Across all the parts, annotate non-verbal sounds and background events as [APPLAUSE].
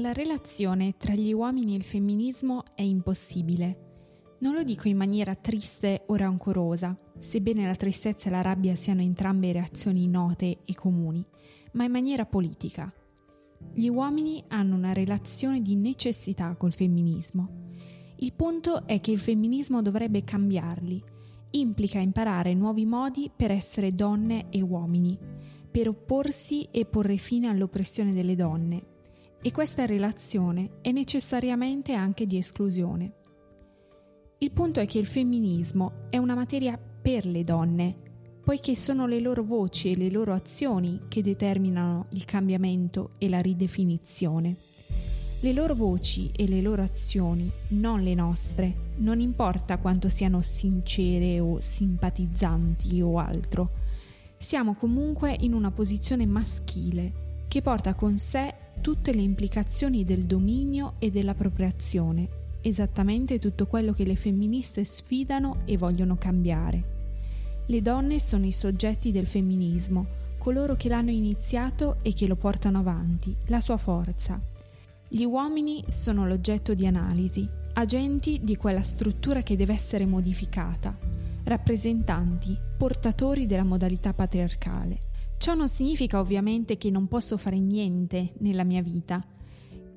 La relazione tra gli uomini e il femminismo è impossibile. Non lo dico in maniera triste o rancorosa, sebbene la tristezza e la rabbia siano entrambe reazioni note e comuni, ma in maniera politica. Gli uomini hanno una relazione di necessità col femminismo. Il punto è che il femminismo dovrebbe cambiarli. Implica imparare nuovi modi per essere donne e uomini, per opporsi e porre fine all'oppressione delle donne. E questa relazione è necessariamente anche di esclusione. Il punto è che il femminismo è una materia per le donne, poiché sono le loro voci e le loro azioni che determinano il cambiamento e la ridefinizione. Le loro voci e le loro azioni, non le nostre, non importa quanto siano sincere o simpatizzanti o altro. Siamo comunque in una posizione maschile che porta con sé tutte le implicazioni del dominio e dell'appropriazione esattamente tutto quello che le femministe sfidano e vogliono cambiare. Le donne sono i soggetti del femminismo, coloro che l'hanno iniziato e che lo portano avanti, la sua forza. Gli uomini sono l'oggetto di analisi, agenti di quella struttura che deve essere modificata, rappresentanti, portatori della modalità patriarcale. Ciò non significa ovviamente che non posso fare niente nella mia vita,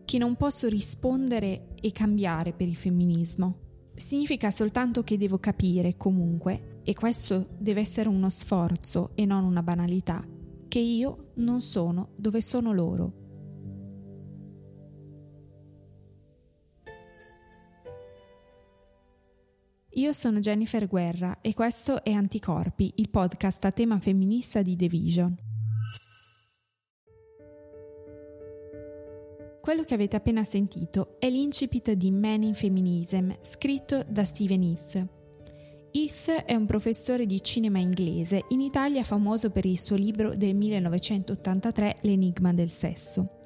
che non posso rispondere e cambiare per il femminismo. Significa soltanto che devo capire comunque, e questo deve essere uno sforzo e non una banalità, che io non sono dove sono loro. Io sono Jennifer Guerra e questo è Anticorpi, il podcast a tema femminista di The Vision. Quello che avete appena sentito è l'incipit di Men in Feminism, scritto da Steven Heath. Heath è un professore di cinema inglese, in Italia famoso per il suo libro del 1983 L'enigma del sesso.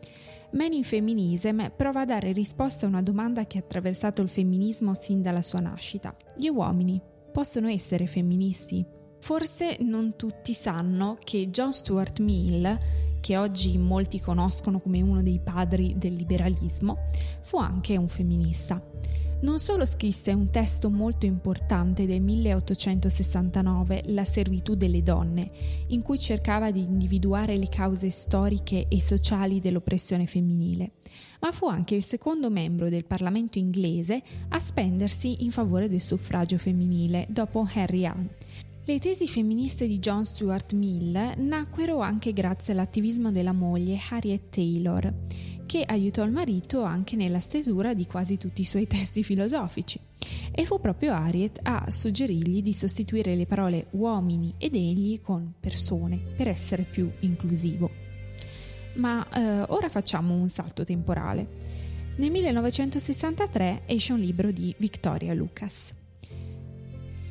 Men in Feminism prova a dare risposta a una domanda che ha attraversato il femminismo sin dalla sua nascita. Gli uomini possono essere femministi? Forse non tutti sanno che John Stuart Mill che oggi molti conoscono come uno dei padri del liberalismo, fu anche un femminista. Non solo scrisse un testo molto importante del 1869, La servitù delle donne, in cui cercava di individuare le cause storiche e sociali dell'oppressione femminile, ma fu anche il secondo membro del Parlamento inglese a spendersi in favore del suffragio femminile dopo Harry Hunt le tesi femministe di John Stuart Mill nacquero anche grazie all'attivismo della moglie Harriet Taylor, che aiutò il marito anche nella stesura di quasi tutti i suoi [LAUGHS] testi filosofici. E fu proprio Harriet a suggerirgli di sostituire le parole uomini ed egli con persone per essere più inclusivo. Ma eh, ora facciamo un salto temporale. Nel 1963 esce un libro di Victoria Lucas.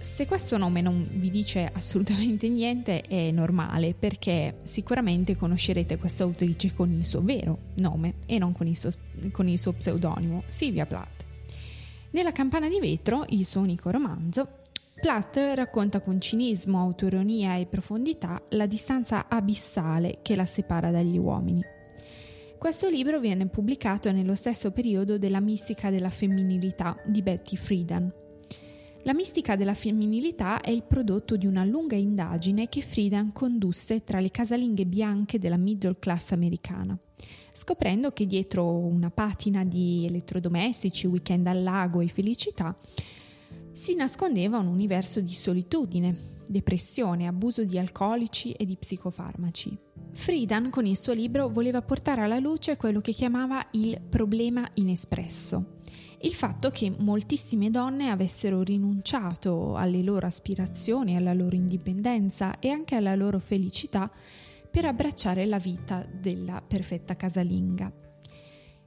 Se questo nome non vi dice assolutamente niente è normale perché sicuramente conoscerete questa autrice con il suo vero nome e non con il suo, con il suo pseudonimo, Sylvia Plath. Nella Campana di vetro, il suo unico romanzo, Plath racconta con cinismo, autoironia e profondità la distanza abissale che la separa dagli uomini. Questo libro viene pubblicato nello stesso periodo della mistica della femminilità di Betty Friedan, la mistica della femminilità è il prodotto di una lunga indagine che Friedan condusse tra le casalinghe bianche della middle class americana, scoprendo che dietro una patina di elettrodomestici, weekend al lago e felicità si nascondeva un universo di solitudine, depressione, abuso di alcolici e di psicofarmaci. Friedan con il suo libro voleva portare alla luce quello che chiamava il problema inespresso, il fatto che moltissime donne avessero rinunciato alle loro aspirazioni, alla loro indipendenza e anche alla loro felicità per abbracciare la vita della perfetta casalinga.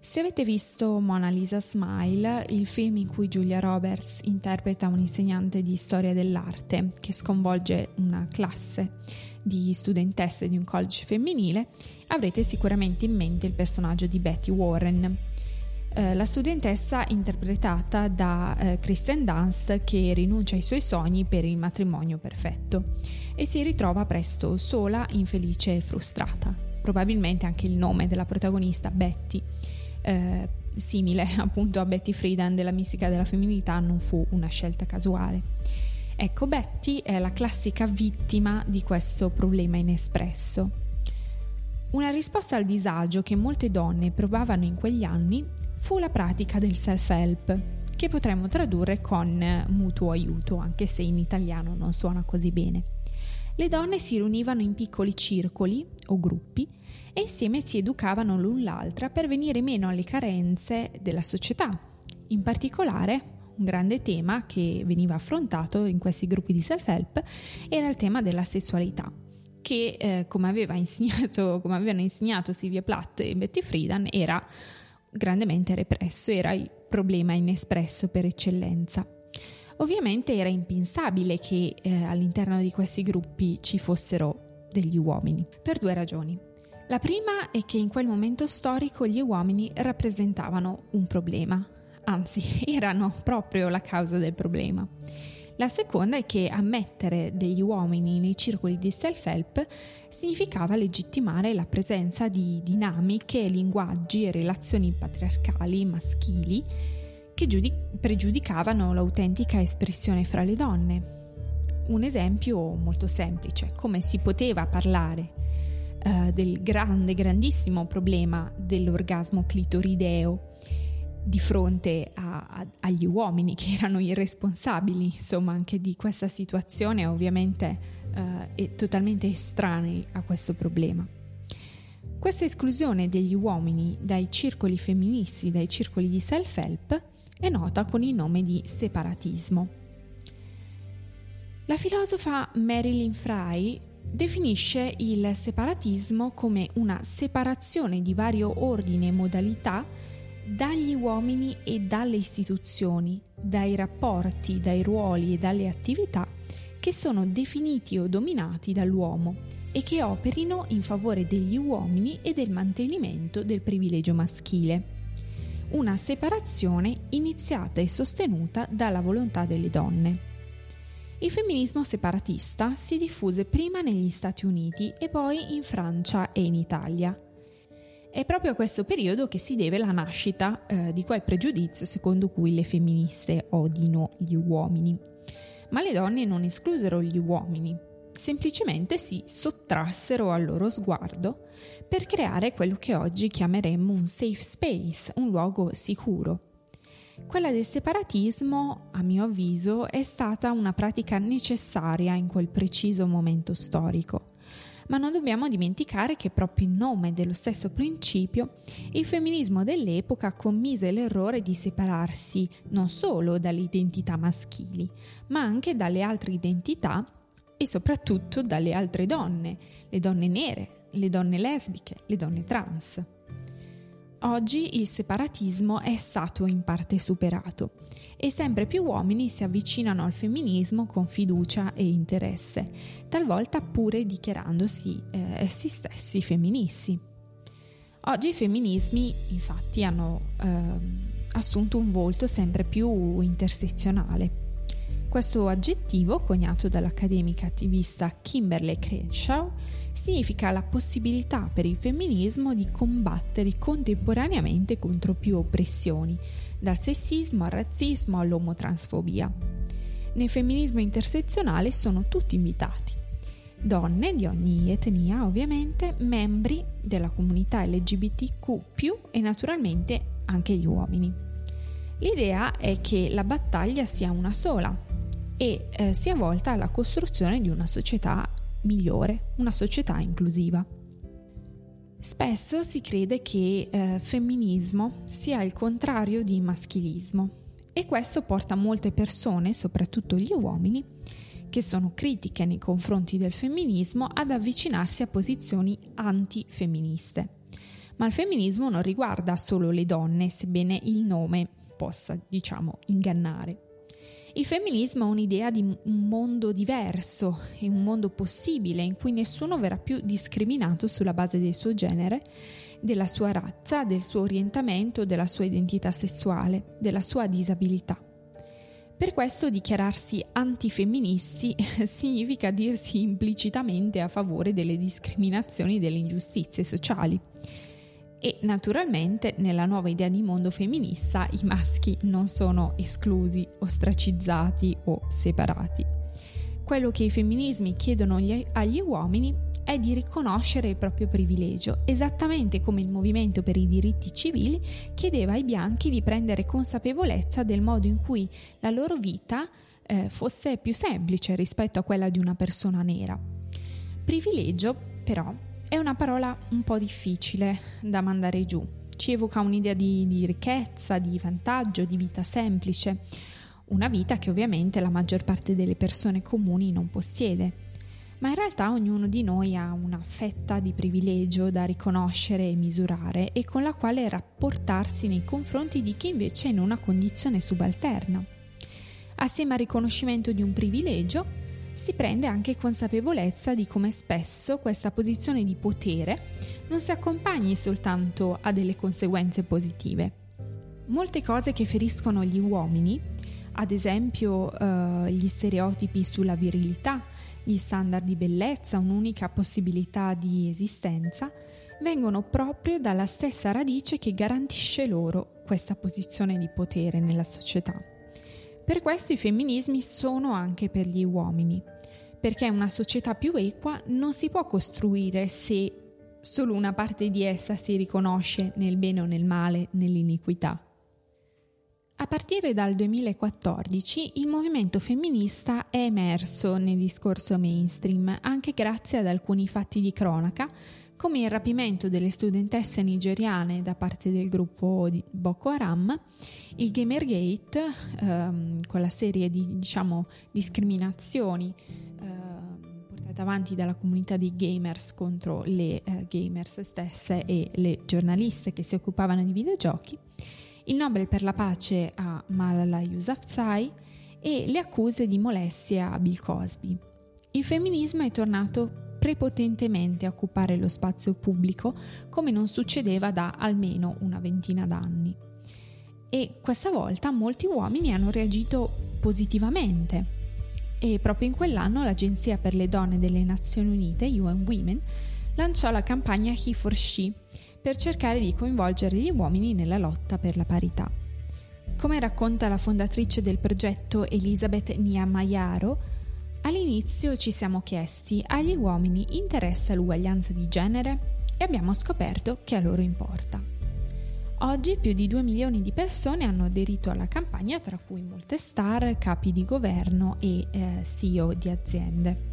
Se avete visto Mona Lisa Smile, il film in cui Julia Roberts interpreta un'insegnante di storia dell'arte che sconvolge una classe di studentesse di un college femminile, avrete sicuramente in mente il personaggio di Betty Warren, eh, la studentessa interpretata da eh, Kristen Dunst che rinuncia ai suoi sogni per il matrimonio perfetto e si ritrova presto sola, infelice e frustrata. probabilmente anche il nome della protagonista, Betty, eh, simile [LAUGHS] appunto a Betty Friedan della mistica della femminilità, non fu una scelta casuale. Ecco, Betty è la classica vittima di questo problema inespresso. Una risposta al disagio che molte donne provavano in quegli anni fu la pratica del self-help, che potremmo tradurre con mutuo aiuto, anche se in italiano non suona così bene. Le donne si riunivano in piccoli circoli o gruppi e insieme si educavano l'un l'altra per venire meno alle carenze della società. In particolare, un grande tema che veniva affrontato in questi gruppi di self-help era il tema della sessualità che eh, come, aveva insegnato, come avevano insegnato Silvia Plath e Betty Friedan era grandemente represso, era il problema inespresso per eccellenza. Ovviamente era impensabile che eh, all'interno di questi gruppi ci fossero degli uomini, per due ragioni. La prima è che in quel momento storico gli uomini rappresentavano un problema, anzi [LAUGHS] erano proprio la causa del problema. La seconda è che ammettere degli uomini nei circoli di self-help significava legittimare la presenza di dinamiche, linguaggi e relazioni patriarcali maschili che giudic- pregiudicavano l'autentica espressione fra le donne. Un esempio molto semplice, come si poteva parlare uh, del grande, grandissimo problema dell'orgasmo clitorideo di fronte a, a, agli uomini che erano i responsabili, insomma, anche di questa situazione, ovviamente eh, totalmente estranei a questo problema. Questa esclusione degli uomini dai circoli femministi, dai circoli di self-help, è nota con il nome di separatismo. La filosofa Marilyn Fry definisce il separatismo come una separazione di vario ordine e modalità dagli uomini e dalle istituzioni, dai rapporti, dai ruoli e dalle attività che sono definiti o dominati dall'uomo e che operino in favore degli uomini e del mantenimento del privilegio maschile. Una separazione iniziata e sostenuta dalla volontà delle donne. Il femminismo separatista si diffuse prima negli Stati Uniti e poi in Francia e in Italia. È proprio a questo periodo che si deve la nascita eh, di quel pregiudizio secondo cui le femministe odino gli uomini. Ma le donne non esclusero gli uomini, semplicemente si sottrassero al loro sguardo per creare quello che oggi chiameremmo un safe space, un luogo sicuro. Quella del separatismo, a mio avviso, è stata una pratica necessaria in quel preciso momento storico ma non dobbiamo dimenticare che proprio in nome dello stesso principio il femminismo dell'epoca commise l'errore di separarsi non solo dalle identità maschili, ma anche dalle altre identità e soprattutto dalle altre donne, le donne nere, le donne lesbiche, le donne trans. Oggi il separatismo è stato in parte superato e sempre più uomini si avvicinano al femminismo con fiducia e interesse, talvolta pure dichiarandosi eh, essi stessi femministi. Oggi i femminismi infatti hanno eh, assunto un volto sempre più intersezionale. Questo aggettivo, coniato dall'accademica attivista Kimberly Crenshaw, significa la possibilità per il femminismo di combattere contemporaneamente contro più oppressioni, dal sessismo al razzismo all'omotransfobia. Nel femminismo intersezionale sono tutti invitati. Donne di ogni etnia, ovviamente, membri della comunità LGBTQ, e naturalmente anche gli uomini. L'idea è che la battaglia sia una sola e eh, sia volta alla costruzione di una società migliore, una società inclusiva. Spesso si crede che eh, femminismo sia il contrario di maschilismo e questo porta molte persone, soprattutto gli uomini, che sono critiche nei confronti del femminismo, ad avvicinarsi a posizioni antifemministe. Ma il femminismo non riguarda solo le donne, sebbene il nome possa, diciamo, ingannare. Il femminismo è un'idea di un mondo diverso e un mondo possibile in cui nessuno verrà più discriminato sulla base del suo genere, della sua razza, del suo orientamento, della sua identità sessuale, della sua disabilità. Per questo dichiararsi antifemministi [LAUGHS] significa dirsi implicitamente a favore delle discriminazioni e delle ingiustizie sociali. E naturalmente nella nuova idea di mondo femminista i maschi non sono esclusi, ostracizzati o separati. Quello che i femminismi chiedono agli uomini è di riconoscere il proprio privilegio, esattamente come il movimento per i diritti civili chiedeva ai bianchi di prendere consapevolezza del modo in cui la loro vita eh, fosse più semplice rispetto a quella di una persona nera. Privilegio, però, è una parola un po' difficile da mandare giù. Ci evoca un'idea di, di ricchezza, di vantaggio, di vita semplice, una vita che ovviamente la maggior parte delle persone comuni non possiede ma in realtà ognuno di noi ha una fetta di privilegio da riconoscere e misurare e con la quale rapportarsi nei confronti di chi invece è in una condizione subalterna. Assieme al riconoscimento di un privilegio, si prende anche consapevolezza di come spesso questa posizione di potere non si accompagni soltanto a delle conseguenze positive. Molte cose che feriscono gli uomini, ad esempio eh, gli stereotipi sulla virilità, gli standard di bellezza, un'unica possibilità di esistenza, vengono proprio dalla stessa radice che garantisce loro questa posizione di potere nella società. Per questo i femminismi sono anche per gli uomini, perché una società più equa non si può costruire se solo una parte di essa si riconosce nel bene o nel male, nell'iniquità. A partire dal 2014 il movimento femminista è emerso nel discorso mainstream anche grazie ad alcuni fatti di cronaca come il rapimento delle studentesse nigeriane da parte del gruppo di Boko Haram, il Gamergate ehm, con la serie di diciamo, discriminazioni ehm, portate avanti dalla comunità di gamers contro le eh, gamers stesse e le giornaliste che si occupavano di videogiochi il Nobel per la pace a Malala Yousafzai e le accuse di molestia a Bill Cosby. Il femminismo è tornato prepotentemente a occupare lo spazio pubblico come non succedeva da almeno una ventina d'anni. E questa volta molti uomini hanno reagito positivamente. E proprio in quell'anno l'Agenzia per le donne delle Nazioni Unite, UN Women, lanciò la campagna He for She, per cercare di coinvolgere gli uomini nella lotta per la parità. Come racconta la fondatrice del progetto Elisabeth Niamayaro, all'inizio ci siamo chiesti agli uomini interessa l'uguaglianza di genere e abbiamo scoperto che a loro importa. Oggi più di 2 milioni di persone hanno aderito alla campagna, tra cui molte star, capi di governo e eh, CEO di aziende.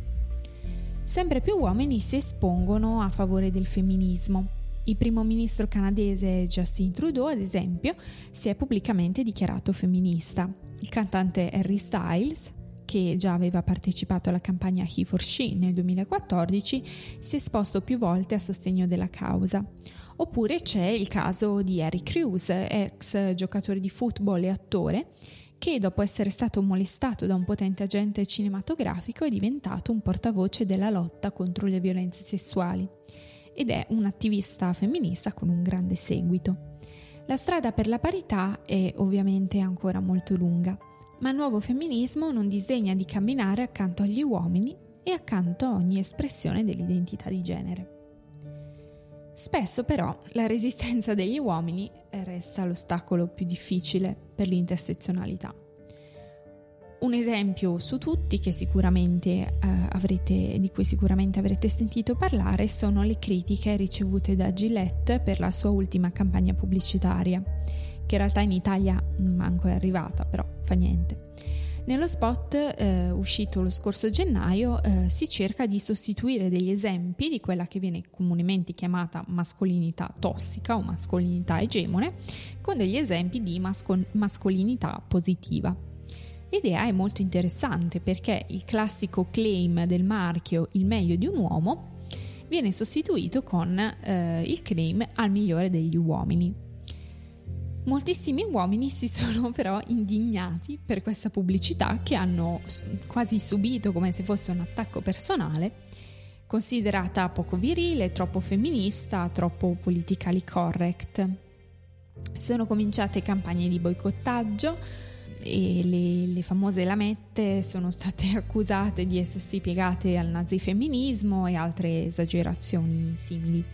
Sempre più uomini si espongono a favore del femminismo il primo ministro canadese Justin Trudeau, ad esempio, si è pubblicamente dichiarato femminista. Il cantante Harry Styles, che già aveva partecipato alla campagna He for She nel 2014, si è esposto più volte a sostegno della causa. Oppure c'è il caso di Harry Crews, ex giocatore di football e attore, che dopo essere stato molestato da un potente agente cinematografico è diventato un portavoce della lotta contro le violenze sessuali ed è un'attivista femminista con un grande seguito. La strada per la parità è ovviamente ancora molto lunga, ma il nuovo femminismo non disegna di camminare accanto agli uomini e accanto a ogni espressione dell'identità di genere. Spesso però la resistenza degli uomini resta l'ostacolo più difficile per l'intersezionalità. Un esempio su tutti eh, avrete, di cui sicuramente avrete sentito parlare sono le critiche ricevute da Gillette per la sua ultima campagna pubblicitaria, che in realtà in Italia manco è arrivata, però fa niente. Nello spot eh, uscito lo scorso gennaio eh, si cerca di sostituire degli esempi di quella che viene comunemente chiamata mascolinità tossica o mascolinità egemone con degli esempi di masco- mascolinità positiva. L'idea è molto interessante perché il classico claim del marchio il meglio di un uomo viene sostituito con eh, il claim al migliore degli uomini. Moltissimi uomini si sono [LAUGHS] però indignati per questa pubblicità che hanno quasi subito come se fosse un attacco personale, considerata poco virile, troppo femminista, troppo politically correct. Sono cominciate campagne di boicottaggio, e le, le, famose lamette sono state [LAUGHS] accusate di essersi piegate al nazifemminismo e altre esagerazioni simili.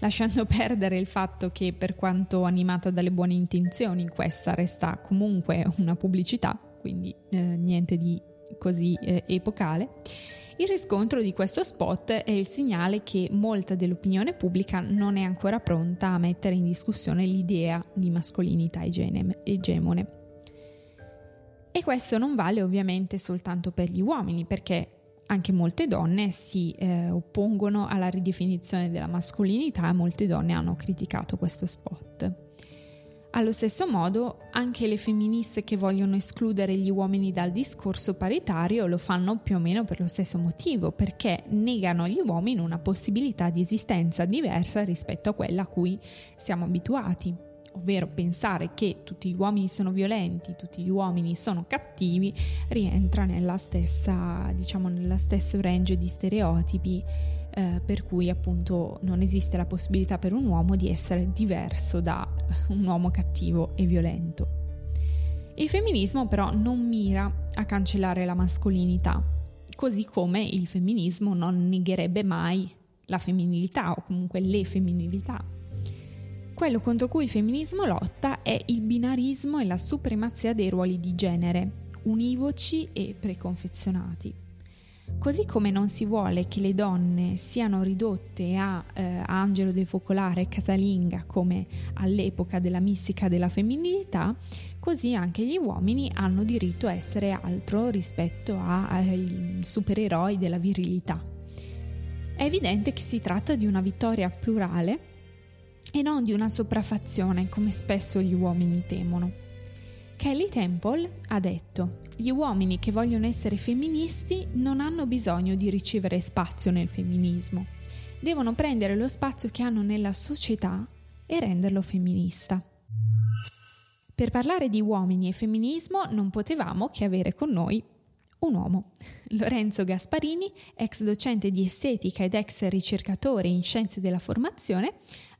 Lasciando perdere il fatto che per quanto animata dalle buone intenzioni questa resta comunque una pubblicità, quindi eh, niente di così eh, epocale, il riscontro di questo spot è il segnale che molta dell'opinione pubblica non è ancora pronta a mettere in discussione l'idea di mascolinità egemone. E questo non vale ovviamente soltanto per gli uomini, perché anche molte donne si eh, oppongono alla ridefinizione della mascolinità e molte donne hanno criticato questo spot. Allo stesso modo, anche le femministe che vogliono escludere gli uomini dal discorso paritario lo fanno più o meno per lo stesso motivo, perché negano agli uomini una possibilità di esistenza diversa rispetto a quella a cui siamo abituati, ovvero pensare che tutti gli uomini sono violenti, tutti gli uomini sono cattivi, rientra nella stessa, diciamo, nello stesso range di stereotipi eh, per cui appunto non esiste la possibilità per un uomo di essere diverso da un uomo cattivo e violento. Il femminismo però non mira a cancellare la mascolinità, così come il femminismo non negherebbe mai la femminilità o comunque le femminilità. Quello contro cui il femminismo lotta è il binarismo e la supremazia dei ruoli di genere, univoci e preconfezionati. Così come non si vuole che le donne siano ridotte a eh, Angelo del Focolare casalinga come all'epoca della mistica della femminilità, così anche gli uomini hanno diritto a essere altro rispetto ai supereroi della virilità. È evidente che si tratta di una vittoria plurale e non di una sopraffazione come spesso gli uomini temono. Kelly Temple ha detto gli uomini che vogliono essere femministi non hanno bisogno di ricevere spazio nel femminismo, devono prendere lo spazio che hanno nella società e renderlo femminista. Per parlare di uomini e femminismo non potevamo che avere con noi un uomo. Lorenzo Gasparini, ex docente di estetica ed ex ricercatore in scienze della formazione,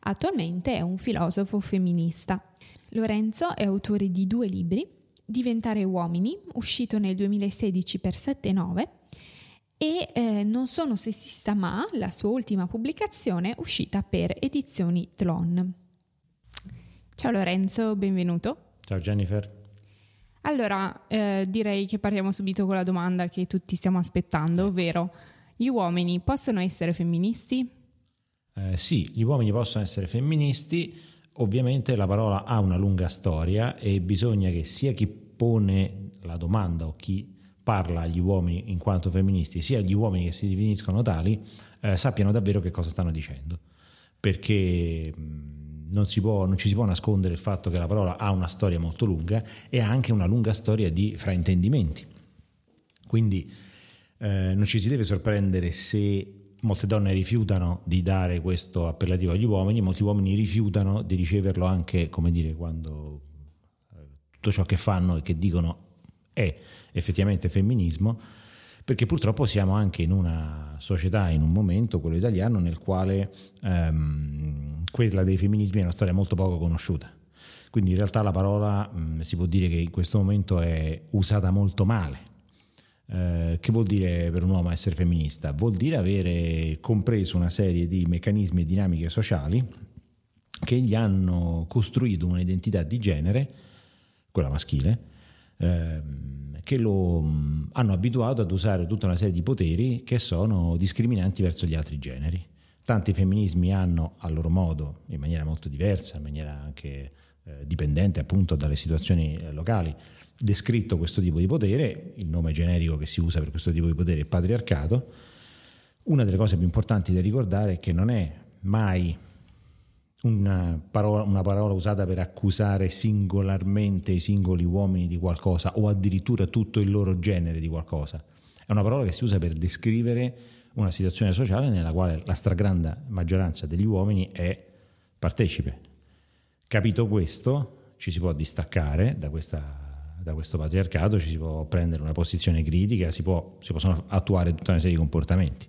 attualmente è un filosofo femminista. Lorenzo è autore di due libri, Diventare uomini, uscito nel 2016 per 7-9, e eh, Non sono sessista ma, la sua ultima pubblicazione, uscita per Edizioni Tlon. Ciao Lorenzo, benvenuto. Ciao Jennifer. Allora, eh, direi che partiamo subito con la domanda che tutti stiamo aspettando, ovvero gli uomini possono essere femministi? Eh, sì, gli uomini possono essere femministi, Ovviamente la parola ha una lunga storia e bisogna che sia chi pone la domanda o chi parla agli uomini in quanto femministi, sia gli uomini che si definiscono tali, eh, sappiano davvero che cosa stanno dicendo. Perché non, può, non ci si può nascondere il fatto che la parola ha una storia molto lunga e ha anche una lunga storia di fraintendimenti. Quindi eh, non ci si deve sorprendere se molte donne rifiutano di dare questo appellativo agli uomini, molti uomini rifiutano di riceverlo anche, come dire, quando eh, tutto ciò che fanno e che dicono è effettivamente femminismo, perché purtroppo siamo anche in una società, in un momento, quello italiano, nel quale ehm, quella dei femminismi è una storia molto poco conosciuta. Quindi in realtà la parola mh, si può dire che in questo momento è usata molto male eh, che vuol dire per un uomo essere femminista? Vuol dire avere compreso una serie di meccanismi e dinamiche sociali che gli hanno costruito un'identità di genere, quella maschile, eh, che lo mm, hanno abituato ad usare tutta una serie di poteri che sono discriminanti verso gli altri generi. Tanti femminismi hanno a loro modo, in maniera molto diversa, in maniera anche dipendente appunto dalle situazioni eh, locali, descritto questo tipo di potere, il nome generico che si usa per questo tipo di potere è patriarcato. Una delle cose più importanti da ricordare è che non è mai una parola, una parola, usata per accusare singolarmente i singoli uomini di qualcosa o addirittura tutto il loro genere di qualcosa. È una parola che si usa per descrivere una situazione sociale nella quale la stragrande maggioranza degli uomini è partecipe. Capito questo, ci si può distaccare da questa da questo patriarcato ci si può prendere una posizione critica, si, può, si possono attuare tutta una serie di comportamenti.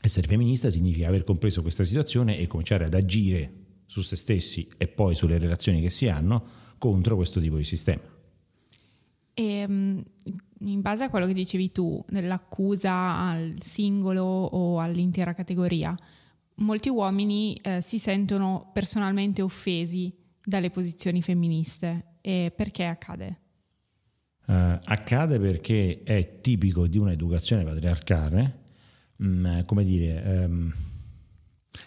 Essere femminista significa aver compreso questa situazione e cominciare ad agire su se stessi e poi sulle relazioni che si hanno contro questo tipo di sistema. E, mm, in base a quello che dicevi tu, dell'accusa al singolo o all'intera categoria, molti uomini eh, si sentono personalmente offesi dalle posizioni femministe. E perché accade? Uh, accade perché è tipico di un'educazione patriarcale, mh, mm, come dire, um,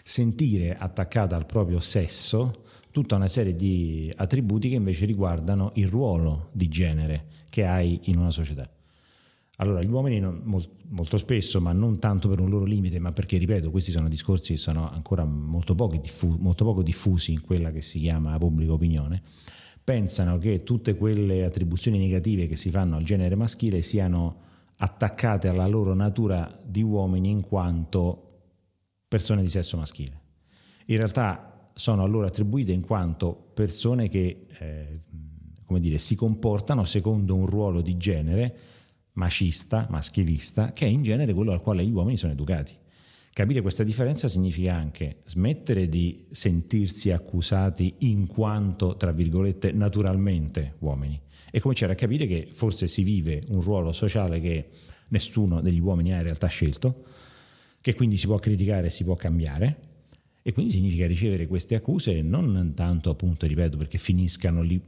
sentire attaccata al proprio sesso tutta una serie di attributi che invece riguardano il ruolo di genere che hai in una società. Allora, gli uomini non, molto spesso, ma non tanto per un loro limite, ma perché, ripeto, questi sono discorsi che sono ancora molto, diffu- molto poco diffusi in quella che si chiama pubblica opinione, pensano che tutte quelle attribuzioni negative che si fanno al genere maschile siano attaccate alla loro natura di uomini in quanto persone di sesso maschile. In realtà sono a loro attribuite in quanto persone che eh, come dire, si comportano secondo un ruolo di genere macista, maschilista, che è in genere quello al quale gli uomini sono educati. Capire questa differenza significa anche smettere di sentirsi accusati in quanto, tra virgolette, naturalmente uomini e cominciare a capire che forse si vive un ruolo sociale che nessuno degli uomini ha in realtà scelto, che quindi si può criticare e si può cambiare e quindi significa ricevere queste accuse non tanto appunto, ripeto, perché finiscano lì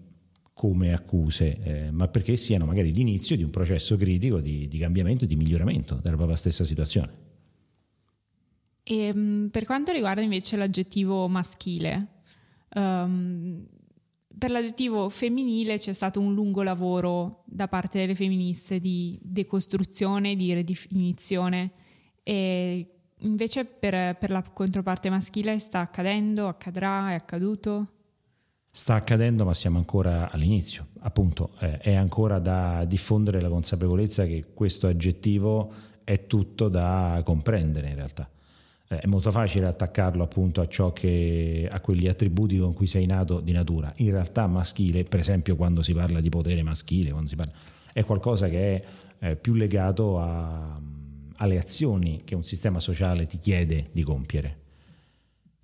come accuse, eh, ma perché siano magari l'inizio di un processo critico di, di cambiamento di miglioramento della propria stessa situazione. E, ehm, per quanto riguarda invece l'aggettivo maschile, um, per l'aggettivo femminile c'è stato un lungo lavoro da parte delle femministe di decostruzione, di ridefinizione e invece per, per la controparte maschile sta accadendo, accadrà, è accaduto? Sta accadendo ma siamo ancora all'inizio, appunto eh, è ancora da diffondere la consapevolezza che questo aggettivo è tutto da comprendere in realtà. Eh, è molto facile attaccarlo appunto a ciò che a quegli attributi con cui sei nato di natura. In realtà maschile, per esempio quando si parla di potere maschile, parla, è qualcosa che è eh, più legato a, alle azioni che un sistema sociale ti chiede di compiere.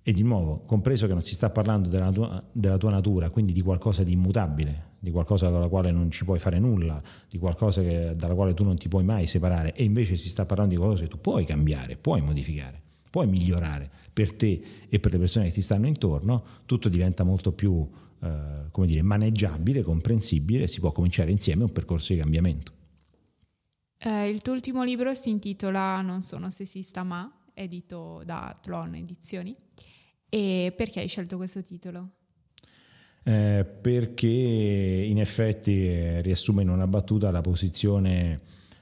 E di nuovo, compreso che non si sta parlando della tua, della tua, natura, quindi di qualcosa di immutabile, di qualcosa dalla quale non ci puoi fare nulla, di qualcosa che, dalla quale tu non ti puoi mai separare, e invece si sta parlando di qualcosa che tu puoi cambiare, puoi modificare, puoi migliorare per te e per le persone che ti stanno intorno, tutto diventa molto più eh, come dire, maneggiabile, comprensibile, si può cominciare insieme un percorso di cambiamento. Eh, il tuo ultimo libro si intitola Non sono sessista ma, edito da Tlon Edizioni. E perché hai scelto questo titolo? Eh, perché in effetti eh, riassume in una battuta la posizione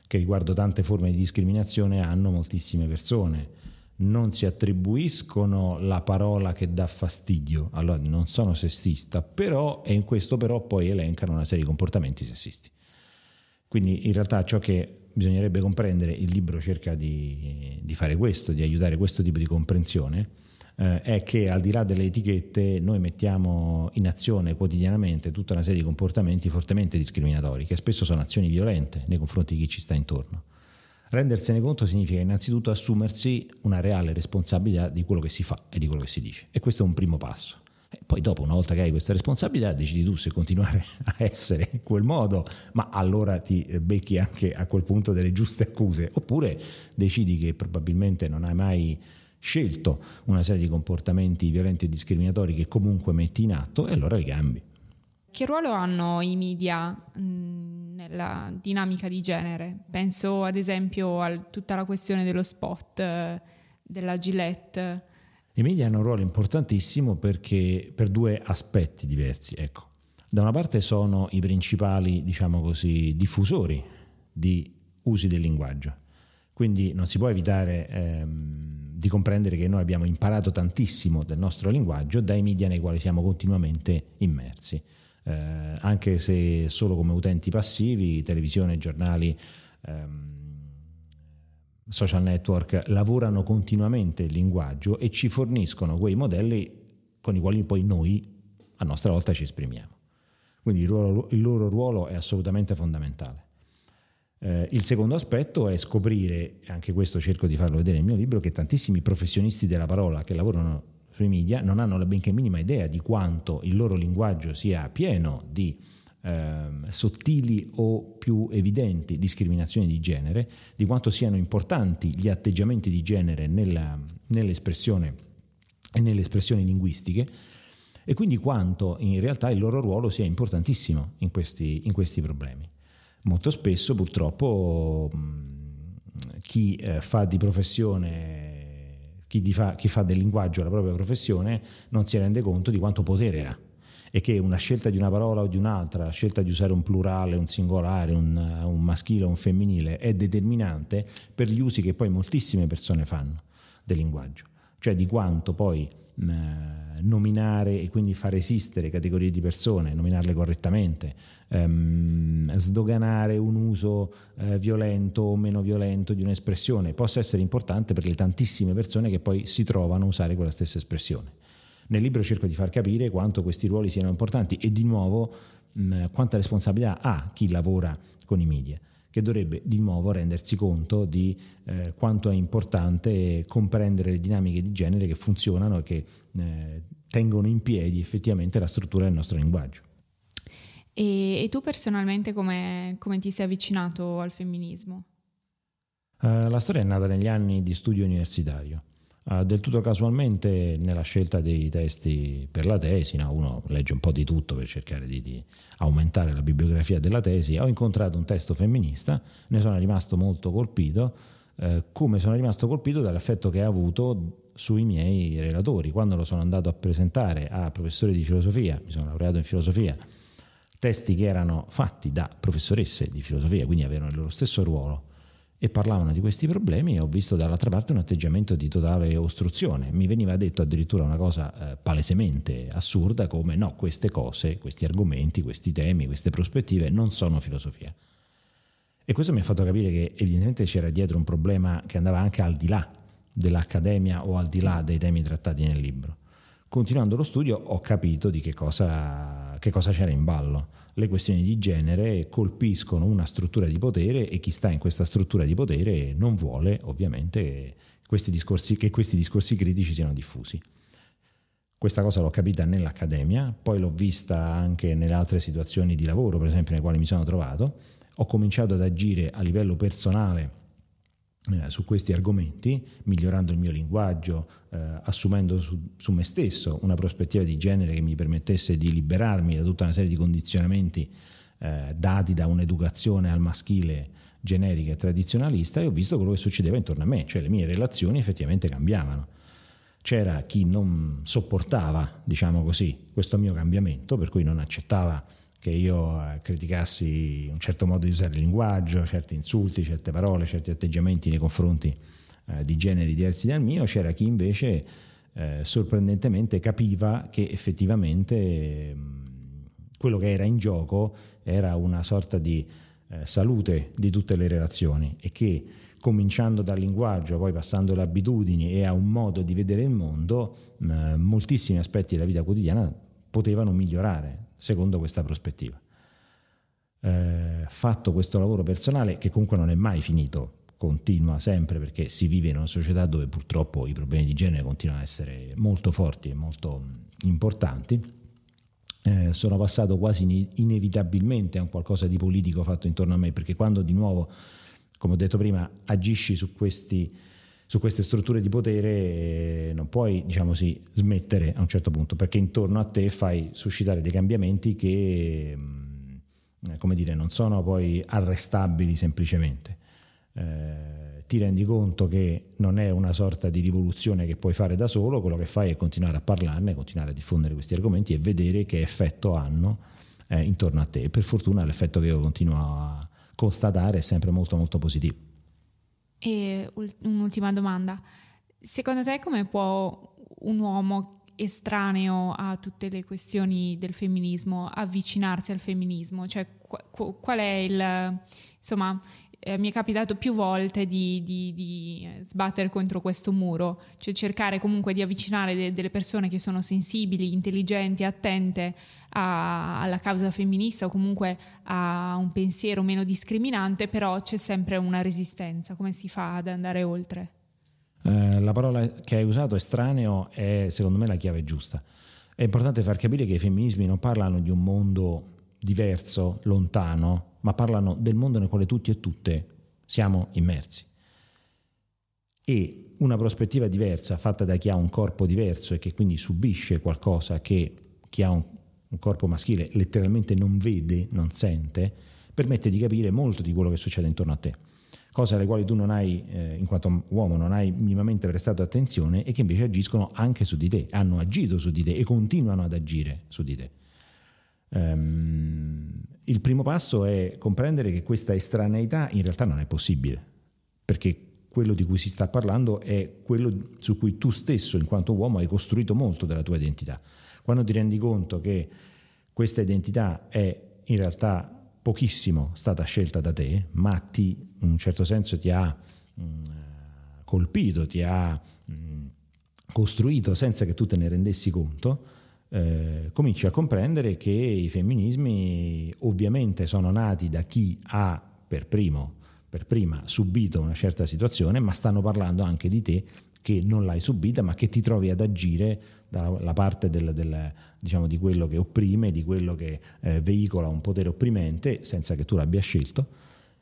che riguardo tante forme di discriminazione hanno moltissime persone. Non si attribuiscono la parola che dà fastidio, allora non sono sessista, però e in questo però poi elencano una serie di comportamenti sessisti. Quindi in realtà ciò che bisognerebbe comprendere, il libro cerca di, di fare questo, di aiutare questo tipo di comprensione eh, è che al di là delle etichette noi mettiamo in azione quotidianamente tutta una serie di comportamenti fortemente discriminatori, che spesso sono azioni violente nei confronti di chi ci sta intorno. Rendersene conto significa innanzitutto assumersi una reale responsabilità di quello che si fa e di quello che si dice. E questo è un primo passo. E poi dopo, una volta che hai questa responsabilità, decidi tu se continuare [LAUGHS] a essere in quel modo, ma allora ti becchi anche a quel punto delle giuste accuse, oppure decidi che probabilmente non hai mai scelto una serie di comportamenti violenti e discriminatori che comunque metti in atto e allora li cambi. Che ruolo hanno i media mh, nella dinamica di genere? Penso ad esempio a tutta la questione dello spot, eh, della Gillette. I media hanno un ruolo importantissimo perché, per due aspetti diversi. Ecco. Da una parte sono i principali, diciamo così, diffusori di usi del linguaggio. Quindi non si può evitare ehm, di comprendere che noi abbiamo imparato tantissimo del nostro linguaggio dai media nei quali siamo continuamente immersi, eh, anche se solo come utenti passivi, televisione, giornali, ehm, social network lavorano continuamente il linguaggio e ci forniscono quei modelli con i quali poi noi a nostra volta ci esprimiamo. Quindi il loro, il loro ruolo è assolutamente fondamentale. Eh, il secondo aspetto è scoprire, anche questo cerco di farlo vedere nel mio libro, che tantissimi professionisti della parola che lavorano sui media non hanno la benché minima idea di quanto il loro linguaggio sia pieno di eh, sottili o più evidenti discriminazioni di genere, di quanto siano importanti gli atteggiamenti di genere nella, nell'espressione e nelle espressioni linguistiche e quindi quanto in realtà il loro ruolo sia importantissimo in questi, in questi problemi. Molto spesso purtroppo chi eh, fa di professione, chi, fa, chi fa del linguaggio la propria professione non si rende conto di quanto potere ha. E che una scelta di una parola o di un'altra, la scelta di usare un plurale, un singolare, un, un maschile o un femminile è determinante per gli usi che poi moltissime persone fanno del linguaggio, cioè di quanto poi nominare e quindi far esistere categorie di persone, nominarle correttamente, ehm, sdoganare un uso eh, violento o meno violento di un'espressione possa essere importante per le tantissime persone che poi si trovano a usare quella stessa espressione. Nel libro cerco di far capire quanto questi ruoli siano importanti e di nuovo mh, quanta responsabilità ha chi lavora con i media che dovrebbe di nuovo rendersi conto di eh, quanto è importante comprendere le dinamiche di genere che funzionano e che eh, tengono in piedi effettivamente la struttura del nostro linguaggio. E, e tu personalmente come, come, ti sei avvicinato al femminismo? Uh, la storia è nata negli anni di studio universitario. Uh, del tutto casualmente nella scelta dei testi per la tesi, no? uno legge un po' di tutto per cercare di, di, aumentare la bibliografia della tesi, ho incontrato un testo femminista, ne sono rimasto molto colpito, uh, come sono rimasto colpito dall'effetto che ha avuto sui miei relatori. Quando lo sono andato a presentare a professori di filosofia, mi sono laureato in filosofia, testi che erano fatti da professoresse di filosofia, quindi avevano il loro stesso ruolo, e parlavano di questi problemi e ho visto dall'altra parte un atteggiamento di totale ostruzione. Mi veniva detto addirittura una cosa eh, palesemente assurda come no, queste cose, questi argomenti, questi temi, queste prospettive non sono filosofia. E questo mi ha fatto capire che evidentemente c'era dietro un problema che andava anche al di là dell'accademia o al di là dei temi trattati nel libro. Continuando lo studio ho capito di che cosa, che cosa c'era in ballo le questioni di genere colpiscono una struttura di potere e chi sta in questa struttura di potere non vuole ovviamente questi discorsi, che questi discorsi critici siano diffusi. Questa cosa l'ho capita nell'accademia, poi l'ho vista anche nelle altre situazioni di lavoro, per esempio, nelle quali mi sono trovato. Ho cominciato ad agire a livello personale eh, su questi argomenti, migliorando il mio linguaggio, eh, assumendo su, su, me stesso una prospettiva di genere che mi permettesse di liberarmi da tutta una serie di condizionamenti eh, dati da un'educazione al maschile generica e tradizionalista e ho visto quello che succedeva intorno a me, cioè le mie relazioni effettivamente cambiavano. C'era chi non sopportava, diciamo così, questo mio cambiamento, per cui non accettava che io eh, criticassi un certo modo di usare il linguaggio, certi insulti, certe parole, certi atteggiamenti nei confronti eh, di generi diversi dal mio, c'era chi invece eh, sorprendentemente capiva che effettivamente mh, quello che era in gioco era una sorta di eh, salute di tutte le relazioni e che cominciando dal linguaggio, poi passando alle abitudini e a un modo di vedere il mondo, mh, moltissimi aspetti della vita quotidiana potevano migliorare secondo questa prospettiva. Eh, fatto questo lavoro personale, che comunque non è mai finito, continua sempre perché si vive in una società dove purtroppo i problemi di genere continuano a essere molto forti e molto importanti. Eh, sono passato quasi inevitabilmente a un qualcosa di politico fatto intorno a me, perché quando di nuovo, come ho detto prima, agisci su questi su queste strutture di potere eh, non puoi, diciamo così, smettere a un certo punto, perché intorno a te fai suscitare dei cambiamenti che, mm, come dire, non sono poi arrestabili semplicemente. Eh, ti rendi conto che non è una sorta di rivoluzione che puoi fare da solo, quello che fai è continuare a parlarne, continuare a diffondere questi argomenti e vedere che effetto hanno eh, intorno a te. Per fortuna l'effetto che io continuo a constatare è sempre molto molto positivo. E un'ultima domanda. Secondo te come può un uomo estraneo a tutte le questioni del femminismo avvicinarsi al femminismo? Cioè qual è il... insomma, eh, mi è capitato più volte di, di, di, sbattere contro questo muro, cioè cercare comunque di avvicinare de, delle persone che sono sensibili, intelligenti, attente a, alla causa femminista o comunque a un pensiero meno discriminante, però c'è sempre una resistenza. Come si fa ad andare oltre? Eh, la parola che hai usato, estraneo, è secondo me la chiave giusta. È importante far capire che i femminismi non parlano di un mondo diverso, lontano, ma parlano del mondo nel quale tutti e tutte siamo immersi. E una prospettiva diversa fatta da chi ha un corpo diverso e che quindi subisce qualcosa che chi ha un, un corpo maschile letteralmente non vede, non sente, permette di capire molto di quello che succede intorno a te cose alle quali tu non hai, eh, in quanto uomo, non hai minimamente prestato attenzione e che invece agiscono anche su di te, hanno agito su di te e continuano ad agire su di te. Um, il primo passo è comprendere che questa estraneità in realtà non è possibile, perché quello di cui si sta parlando è quello su cui tu stesso, in quanto uomo, hai costruito molto della tua identità. Quando ti rendi conto che questa identità è in realtà pochissimo stata scelta da te, ma ti, in un certo senso ti ha mm, colpito, ti ha mm, costruito senza che tu te ne rendessi conto, eh, cominci a comprendere che i femminismi ovviamente sono nati da chi ha per primo, per prima subito una certa situazione, ma stanno parlando anche di te che non l'hai subita, ma che ti trovi ad agire dalla parte del, del, diciamo, di quello che opprime, di quello che eh, veicola un potere opprimente senza che tu l'abbia scelto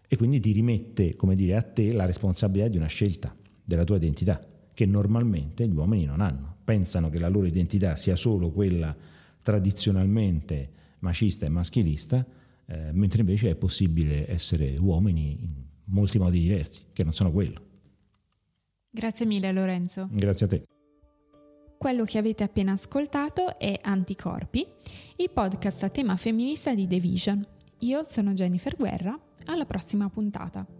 e quindi ti rimette, come dire, a te la responsabilità di una scelta della tua identità che normalmente gli uomini non hanno. Pensano che la loro identità sia solo quella tradizionalmente macista e maschilista, eh, mentre invece è possibile essere uomini in molti modi diversi, che non sono quello. Grazie mille Lorenzo. Grazie a te. Quello che avete appena ascoltato è Anticorpi, il podcast a tema femminista di The Vision. Io sono Jennifer Guerra, alla prossima puntata.